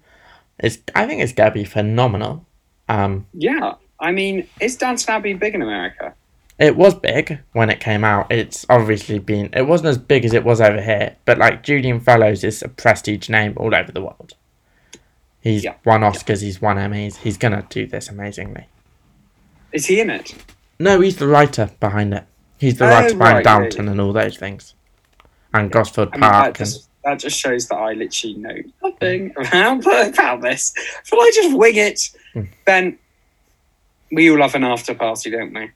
It's I think it's gonna be phenomenal. Um, Yeah. I mean, is Downton Abbey big in America? It was big when it came out. It's obviously been it wasn't as big as it was over here, but like Julian Fellowes is a prestige name all over the world. He's Yeah. won Oscars, he's won Emmys. He's gonna do this amazingly. Is he in it? No, he's the writer behind it. He's the Oh, writer behind right, yeah, Downton and all those things. And Gosford I mean, that Park and just, that just shows that I literally know nothing about, about this. But I just wing it. Hmm. Ben, we all love an after party, don't we?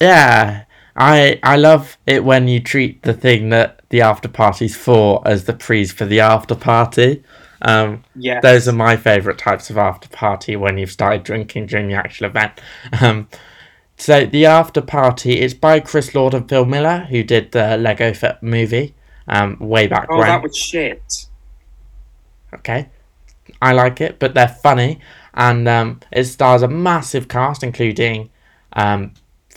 Yeah, I I love it when you treat the thing that the after party's for as the pre's for the after party. Um, Yeah. those are my favourite types of after party when you've started drinking during the actual event. Um, so the after party is by Chris Lord and Phil Miller, who did the Lego Fit movie um, way back Oh, when. that was shit. Okay. I like it, but they're funny. And um, it stars a massive cast, including um,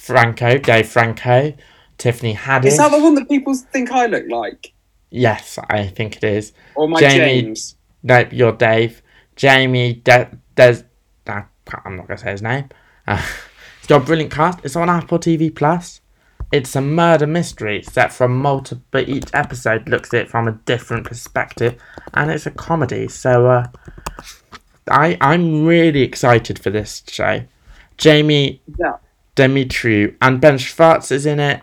Franco, Dave Franco, Tiffany Haddish. Is that the one that people think I look like? Yes, I think it is. Or my Jamie- James? Nope, you're Dave. Jamie De- Des. nah, I'm not going to say his name. Uh, it's got a brilliant cast. It's on Apple TV Plus. It's a murder mystery set from multiple. But each episode looks at it from a different perspective, and it's a comedy. So, uh, I I'm really excited for this show. Jamie Yeah. Demetriou and Ben Schwartz is in it.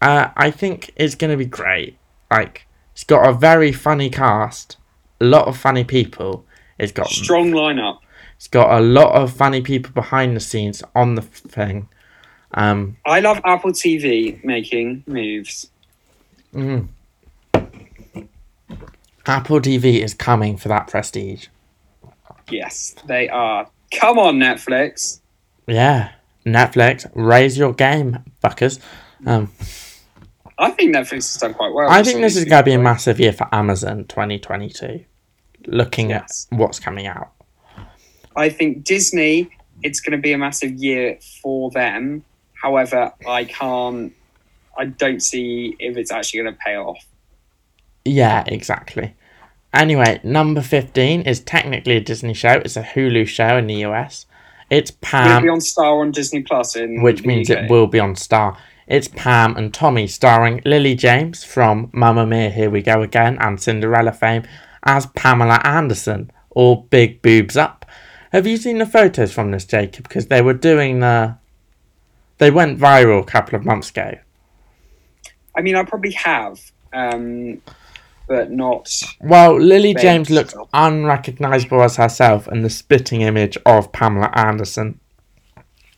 Uh, I think it's going to be great. Like, it's got a very funny cast, a lot of funny people. It's got Strong lineup. it's got a lot of funny people behind the scenes on the thing. Um, I love Apple TV making moves. mm. Apple TV is coming for that prestige. Yes, they are. Come on, Netflix. Yeah, Netflix, raise your game, fuckers. Um, I think Netflix has done quite well. I think this is going to be a massive year for Amazon 2022. Looking Yes. at what's coming out. I think Disney, it's going to be a massive year for them. However, I can't. I don't see if it's actually going to pay off. Yeah, exactly. Anyway, number 15 is technically a Disney show. It's a Hulu show in the US. It's Will it Pam, be on Star on Disney Plus in which means UK? it will be on Star. It's Pam and Tommy starring Lily James from Mamma Mia, Here We Go Again, and Cinderella fame as Pamela Anderson, all big boobs up. Have you seen the photos from this, Jacob? Because they were doing the. They went viral a couple of months ago. I mean, I probably have, um, but not. Well, Lily. James looks unrecognisable as herself and the spitting image of Pamela Anderson,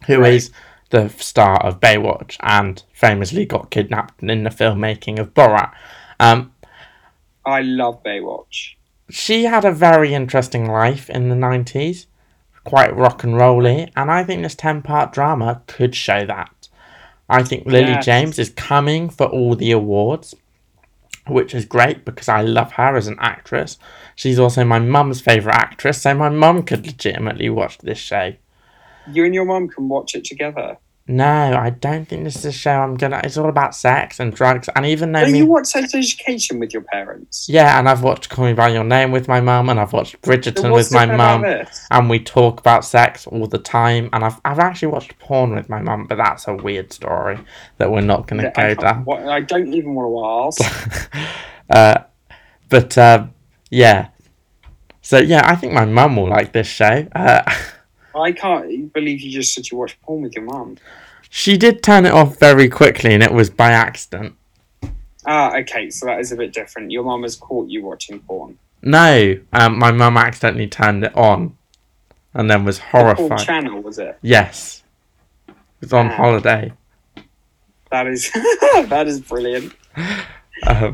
who is Right. the star of Baywatch and famously got kidnapped in the filmmaking of Borat. Um, I love Baywatch. she had a very interesting life in the 90s, quite rock and rolly, and I think this 10 part drama could show that. I think Lily Yes. James is coming for all the awards, which is great because I love her as an actress. She's also my mum's favourite actress, so my mum could legitimately watch this show. You and your mum can watch it together. No, I don't think this is a show I'm gonna. It's all about sex and drugs, and even though me, you watch Sex Education with your parents? yeah, and I've watched Call Me by Your Name with my mum, and I've watched Bridgerton with my mum, and we talk about sex all the time. And I've I've actually watched porn with my mum, but that's a weird story that we're not gonna I, go down. what- I don't even want to ask. uh, but um, yeah, so yeah, I think my mum will like this show. Uh, I can't believe you just said you watched porn with your mum. she did turn it off very quickly, and it was by accident. Ah, okay, so that is a bit different. Your mum has caught you watching porn. No, um, my mum accidentally turned it on, and then was horrified. channel was it? Yes, it was on Ah. holiday. That is that is brilliant. Um,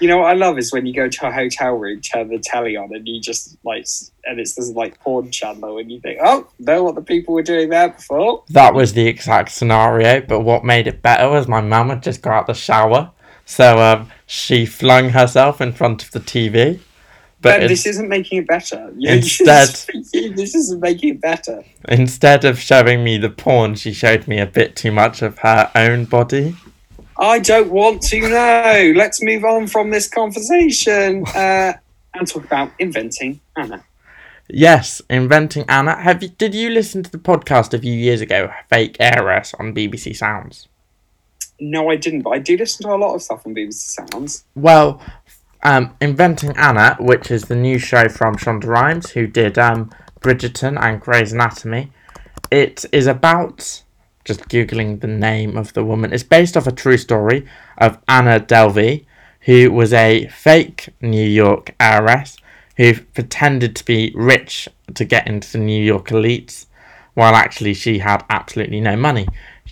You know what I love is when you go to a hotel room, turn the telly on, and you just like, and it's this like porn channel, and you think, oh, know what the people were doing there before. that was the exact scenario, but what made it better was my mum had just got out the shower, so um, she flung herself in front of the TV. But this isn't making it better. You- Instead- this isn't making it better. instead of showing me the porn, she showed me a bit too much of her own body. I don't want to know. Let's move on from this conversation uh, and talk about inventing Anna. Yes, inventing Anna. Have you, did you listen to the podcast a few years ago, Fake Heiress on BBC Sounds? No, I didn't, but I do listen to a lot of stuff on BBC Sounds. Well, um, Inventing Anna, which is the new show from Shonda Rhimes, who did um, Bridgerton and Grey's Anatomy. It is about just googling the name of the woman. It's based off a true story of Anna Delvey, who was a fake New York heiress who pretended to be rich to get into the New York elites, while actually she had absolutely no money.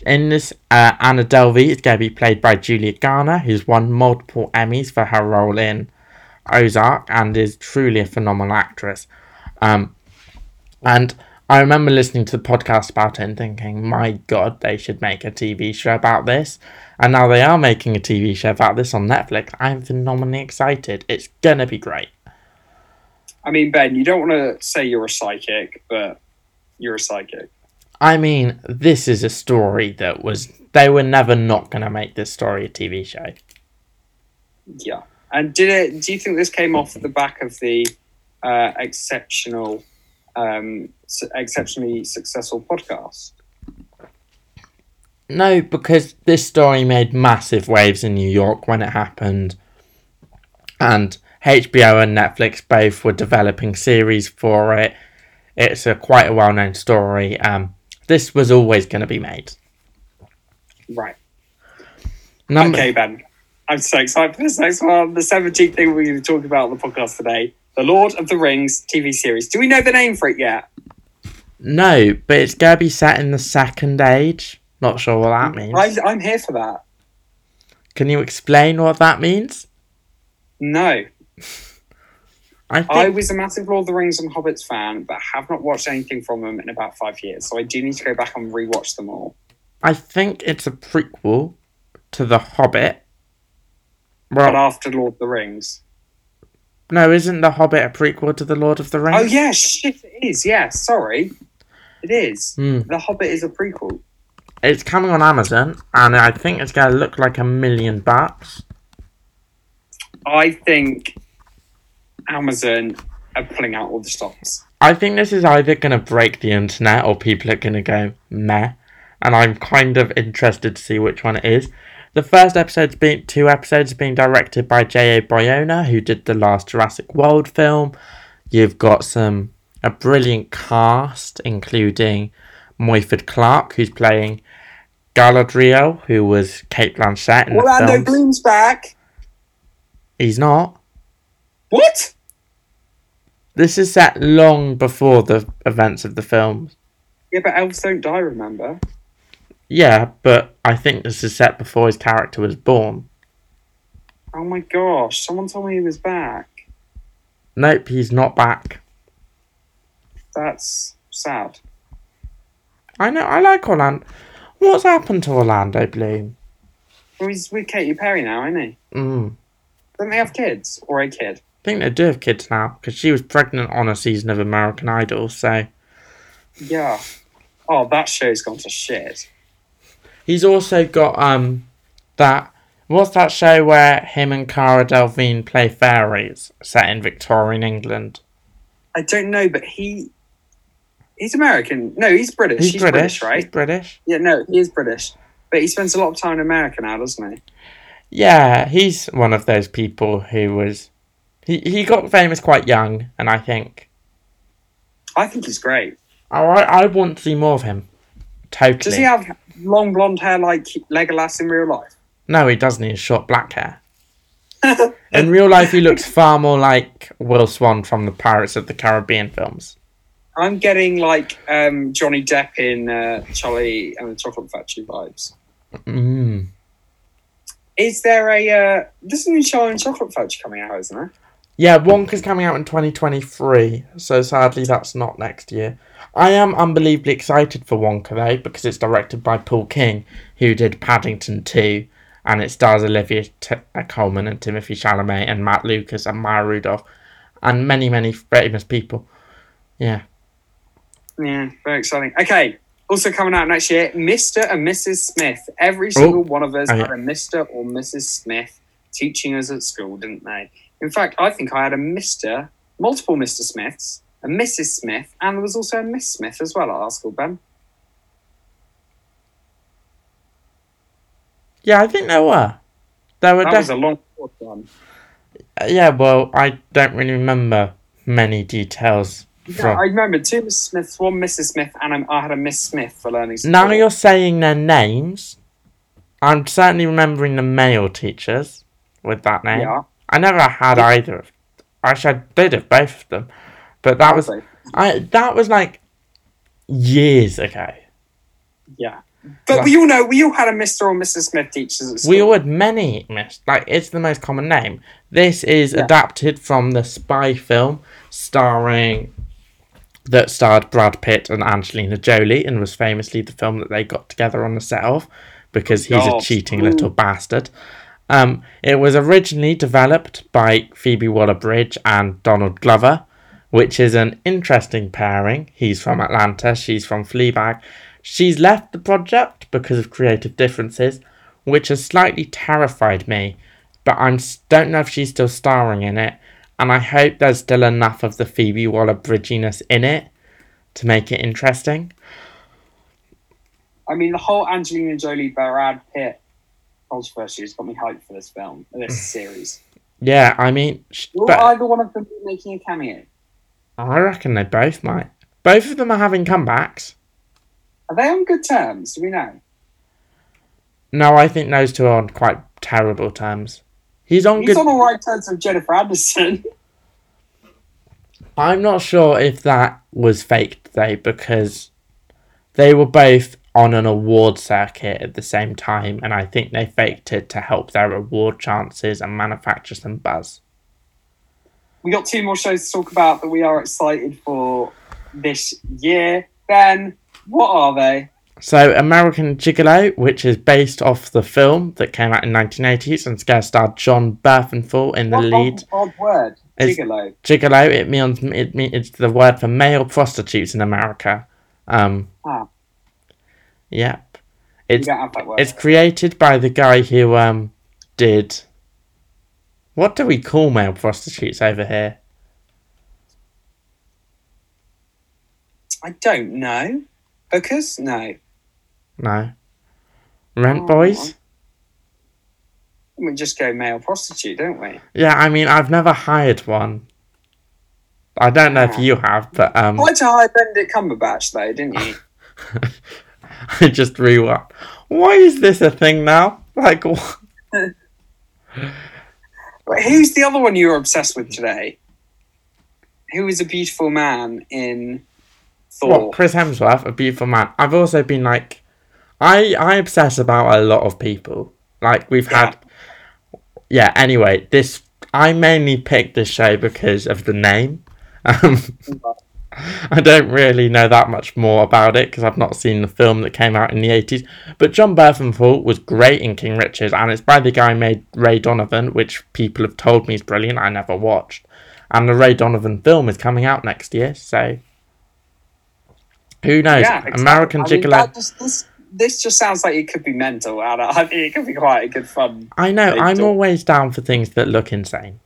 In this, uh, Anna Delvey is going to be played by Julia Garner, who's won multiple Emmys for her role in Ozark and is truly a phenomenal actress. Um, and I remember listening to the podcast about it and thinking, my God, they should make a TV show about this. And now they are making a TV show about this on Netflix. I'm phenomenally excited. It's gonna be great. I mean, Ben, you don't want to say you're a psychic, but you're a psychic. I mean, this is a story that was. They were never not gonna make this story a TV show. Yeah. And did it? Do you think this came off at the back of the uh, exceptional, um, exceptionally successful podcast? No, because this story made massive waves in New York when it happened. And HBO and Netflix both were developing series for it. It's a quite a well known story. Um, this was always going to be made. Right. Number, Okay, Ben. I'm so excited for this next one. The 17th thing we're going to talk about on the podcast today The Lord of the Rings TV series. Do we know the name for it yet? No, but it's going to be set in the Second Age. Not sure what that means. I, I'm here for that. Can you explain what that means? No. I think I was a massive Lord of the Rings and Hobbits fan, but have not watched anything from them in about five years. So I do need to go back and rewatch them all. I think it's a prequel to The Hobbit. But Well, after Lord of the Rings. no, isn't The Hobbit a prequel to The Lord of the Rings? Oh, yeah, shit, it is. Yeah, sorry. It is. Hmm. The Hobbit is a prequel. It's coming on Amazon, and I think it's going to look like a million bucks. I think Amazon are pulling out all the stops. I think this is either going to break the internet or people are going to go meh, and I'm kind of interested to see which one it is. The first episode's been two episodes being directed by J.A. Bayona, who did the last Jurassic World film. You've got some a brilliant cast, including Morfydd Clark, who's playing Galadriel, who was Cate Blanchett in the Orlando. Bloom's back. He's not. What? This is set long before the events of the films. Yeah, but elves don't die, remember? Yeah, but I think this is set before his character was born. Oh my gosh, someone told me he was back. Nope, he's not back. That's sad. I know, I like Orlando. What's happened to Orlando Bloom? Well, he's with Katy Perry now, isn't he? Mm. Don't they have kids? Or a kid? I think they do have kids now, because she was pregnant on a season of American Idol, so. Yeah. Oh, that show's gone to shit. He's also got um that what's that show where him and Cara Delevingne play fairies set in Victorian England? I don't know, but he he's American. No, he's British. He's, He's, British, British, right? He's British. Yeah, no, he is British. But he spends a lot of time in America now, doesn't he? Yeah, he's one of those people who was he, he got famous quite young, and I think I think he's great. oh, I I want to see more of him. Totally. Does he have long blonde hair like Legolas in real life? No, he doesn't. He has short black hair. In real life, he looks far more like Will Swan from the Pirates of the Caribbean films. I'm getting like um, Johnny Depp in uh, Charlie and the Chocolate Factory vibes. Mm. Is there a uh, there's a new Charlie and Chocolate Factory coming out, isn't there? Yeah, Wonka's coming out in 2023, so sadly that's not next year. I am unbelievably excited for Wonka though, because it's directed by Paul King, who did Paddington 2, and it stars Olivia T- uh, Colman and Timothy Chalamet and Matt Lucas and Maya Rudolph, and many, many famous people. Yeah. Yeah, very exciting. Okay, also coming out next year, Mr. and Mrs. Smith. Every oh, single one of us Oh, yeah. had a Mr. or Mrs. Smith teaching us at school, didn't they? In fact, I think I had a Mr. multiple Mr. Smiths, a Mrs. Smith, and there was also a Miss Smith as well at our school, Ben. Yeah, I think there were. There were That def- was a long one. Yeah, well, I don't really remember many details I remember two Mrs. Smiths, one Mrs. Smith, and I had a Miss Smith for learning. Now you're saying their names. I'm certainly remembering the male teachers with that name. Yeah. I never had either. of Actually, I did have both of them, but that was I. That was like years ago. Yeah. But we all know we all had a Mr. or Mrs. Smith teachers. We all had many miss. Like it's the most common name. This is Yeah. adapted from the spy film starring that starred Brad Pitt and Angelina Jolie and was famously the film that they got together on the set of because he's a cheating little bastard. Um, it was originally developed by Phoebe Waller-Bridge and Donald Glover, which is an interesting pairing. He's from Atlanta, she's from Fleabag. She's left the project because of creative differences, which has slightly terrified me. But I don't know if she's still starring in it, and I hope there's still enough of the Phoebe Waller-Bridginess in it to make it interesting. I mean, the whole Angelina Jolie Brad Pitt controversy has got me hyped for this film, this series. Yeah, I mean, Will but either one of them be making a cameo? I reckon they both might. Both of them are having comebacks. Are they on good terms? Do we know? No, I think those two are on quite terrible terms. He's on He's good. on all right terms with Jennifer Anderson. I'm not sure if that was faked though, because they were both on an award circuit at the same time, and I think they faked it to help their award chances and manufacture some buzz. we got two more shows to talk about that we are excited for this year. Ben, what are they? So, American Gigolo, which is based off the film that came out in 1980s and starred Jon Bernthal in the What lead. Odd, word. It's- Gigolo. Gigolo, it means it means it's the word for male prostitutes in America. Um, Ah. Yep. It's don't have that word. it's created by the guy who um did. What do we call male prostitutes over here? I don't know. Hookers? No. No. Rent Oh. boys? We just go male prostitute, don't we? Yeah, I mean I've never hired one. I don't know if Ah. you have, but um Tried to hire Benedict Cumberbatch though, didn't you? I just reworked. Why is this a thing now? Like what? Who's the other one you were obsessed with today? Who is a beautiful man in Thor? What, Chris Hemsworth, a beautiful man. I've also been like, I I obsess about a lot of people. Like we've had, yeah. Anyway, this I mainly picked this show because of the name. Um, I don't really know that much more about it because I've not seen the film that came out in the eighties. But Jon Bernthal was great in King Richard, and it's by the guy who made Ray Donovan, which people have told me is brilliant. I never watched, and the Ray Donovan film is coming out next year, so. Who knows? Yeah, exactly. American I mean, Gigolo. just, this this just sounds like it could be mental, and I think it could be quite a good fun. I know. I'm always down for things that look insane.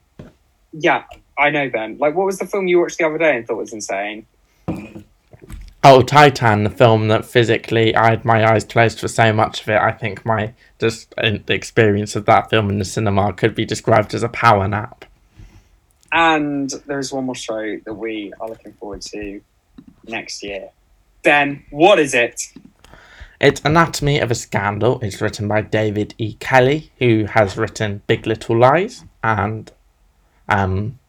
Yeah, I know, Ben. Like, what was the film you watched the other day and thought was insane? Oh, Titane, the film that physically I had my eyes closed for so much of it. I think my just the experience of that film in the cinema could be described as a power nap. And there is one more show that we are looking forward to next year. Ben, what is it? It's Anatomy of a Scandal. It's written by David E. Kelley, who has written Big Little Lies and um,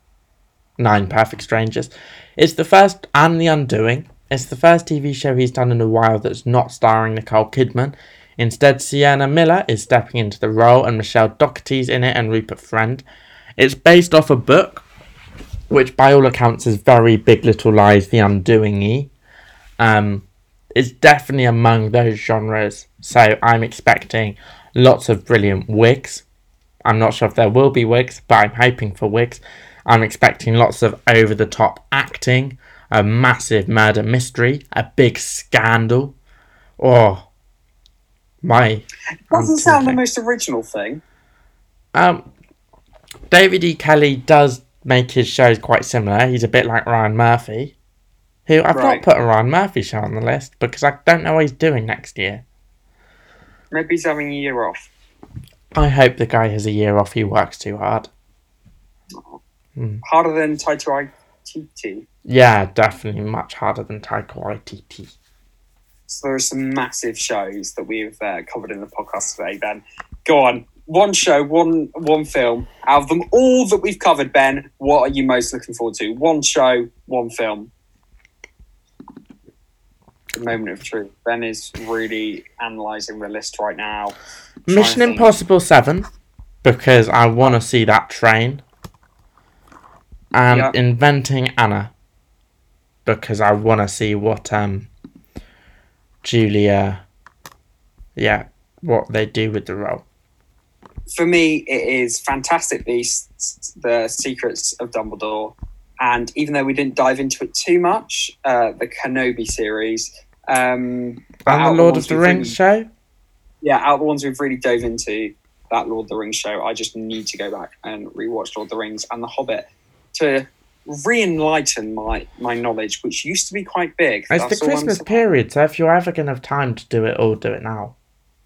Nine Perfect Strangers. It's the first and The Undoing. It's the first TV show he's done in a while that's not starring Nicole Kidman. Instead, Sienna Miller is stepping into the role, and Michelle Doherty's in it, and Rupert Friend. It's based off a book, which by all accounts is very Big Little Lies, The Undoing. Um, it's definitely among those genres. So I'm expecting lots of brilliant wigs. I'm not sure if there will be wigs, but I'm hoping for wigs. I'm expecting lots of over the top acting, a massive murder mystery, a big scandal. Oh, my. Doesn't sound the most original thing. Um, David E. Kelley does make his shows quite similar. He's a bit like Ryan Murphy, who I've Right. not put a Ryan Murphy show on the list because I don't know what he's doing next year. Maybe he's having a year off. I hope the guy has a year off. He works too hard. Harder than Taika Waititi. Yeah, definitely much harder than Taika Waititi. So there are some massive shows that we've uh, covered in the podcast today, Ben. Go on. One show, one one film. Out of them all that we've covered, Ben, what are you most looking forward to? One show, one film. Moment of truth. Ben is really analysing the list right now. Mission to think. Impossible 7, because I want to see that train. And Yeah. Inventing Anna, because I want to see what um Julia, yeah, what they do with the role. For me, it is Fantastic Beasts, The Secrets of Dumbledore. And even though we didn't dive into it too much, uh, the Kenobi series. Um, And the Lord ones of the we've really- Rings show. yeah, out of the ones we've really dove into, that Lord of the Rings show, I just need to go back and rewatch Lord of the Rings and The Hobbit to re-enlighten my my knowledge, which used to be quite big. It's That's the Christmas period, so if you're ever going to have time to do it all, do it now.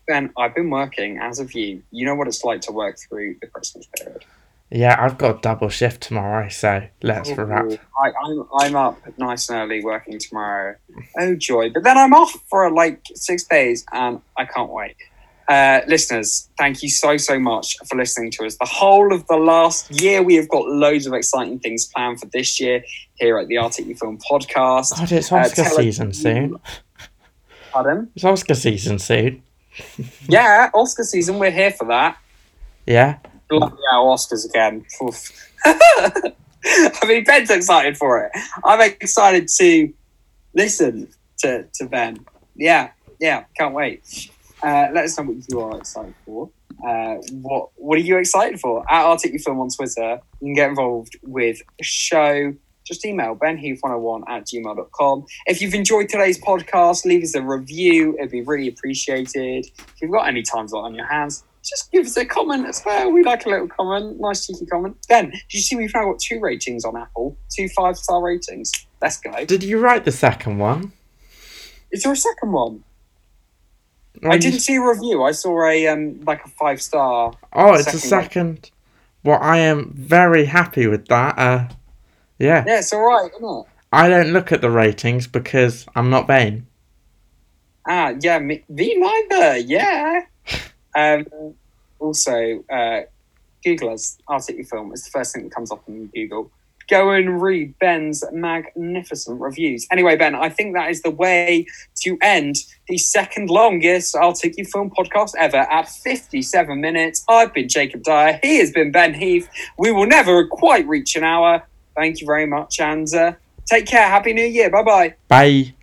Ben, I've been working as of you. You know what it's like to work through the Christmas period. Yeah, I've got a double shift tomorrow, so let's wrap. I, I'm I'm up nice and early working tomorrow. Oh joy! But then I'm off for like six days, and I can't wait. Uh, listeners, thank you so so much for listening to us. The whole of the last year, we have got loads of exciting things planned for this year here at the Articufilm Podcast. God, it's Uh, Oscar us- season soon. Pardon? It's Oscar season soon. Yeah, Oscar season. We're here for that. Yeah. Bloody hell, Oscars again. I mean, Ben's excited for it. I'm excited to listen to, to Ben. Yeah, yeah, can't wait. Uh, let us know what you are excited for. Uh, what what are you excited for? At Articufilm on Twitter, you can get involved with show. Just email benheath101 at gmail.com. If you've enjoyed today's podcast, leave us a review. It'd be really appreciated. If you've got any time slot on your hands, just give us a comment as well. We like a little comment, nice cheeky comment. Ben, did you see we've now got two ratings on Apple, two five star ratings? Let's go. Did you write the second one? Is there a second one? Or I didn't see a review. I saw a um like a five star. Oh, it's a second one. second. Well, I am very happy with that. Uh, yeah. Yeah, it's all right, isn't it? I don't look at the ratings because I'm not vain. Ah, yeah, me, me neither. Yeah. Um. Also, uh, Google us. Articufilm is the first thing that comes up on Google. Go and read Ben's magnificent reviews. Anyway, Ben, I think that is the way to end the second longest Arctic Film podcast ever at 57 minutes. I've been Jacob Dyer. He has been Ben Heath. We will never quite reach an hour. Thank you very much, and uh, take care. Happy New Year. Bye bye. Bye.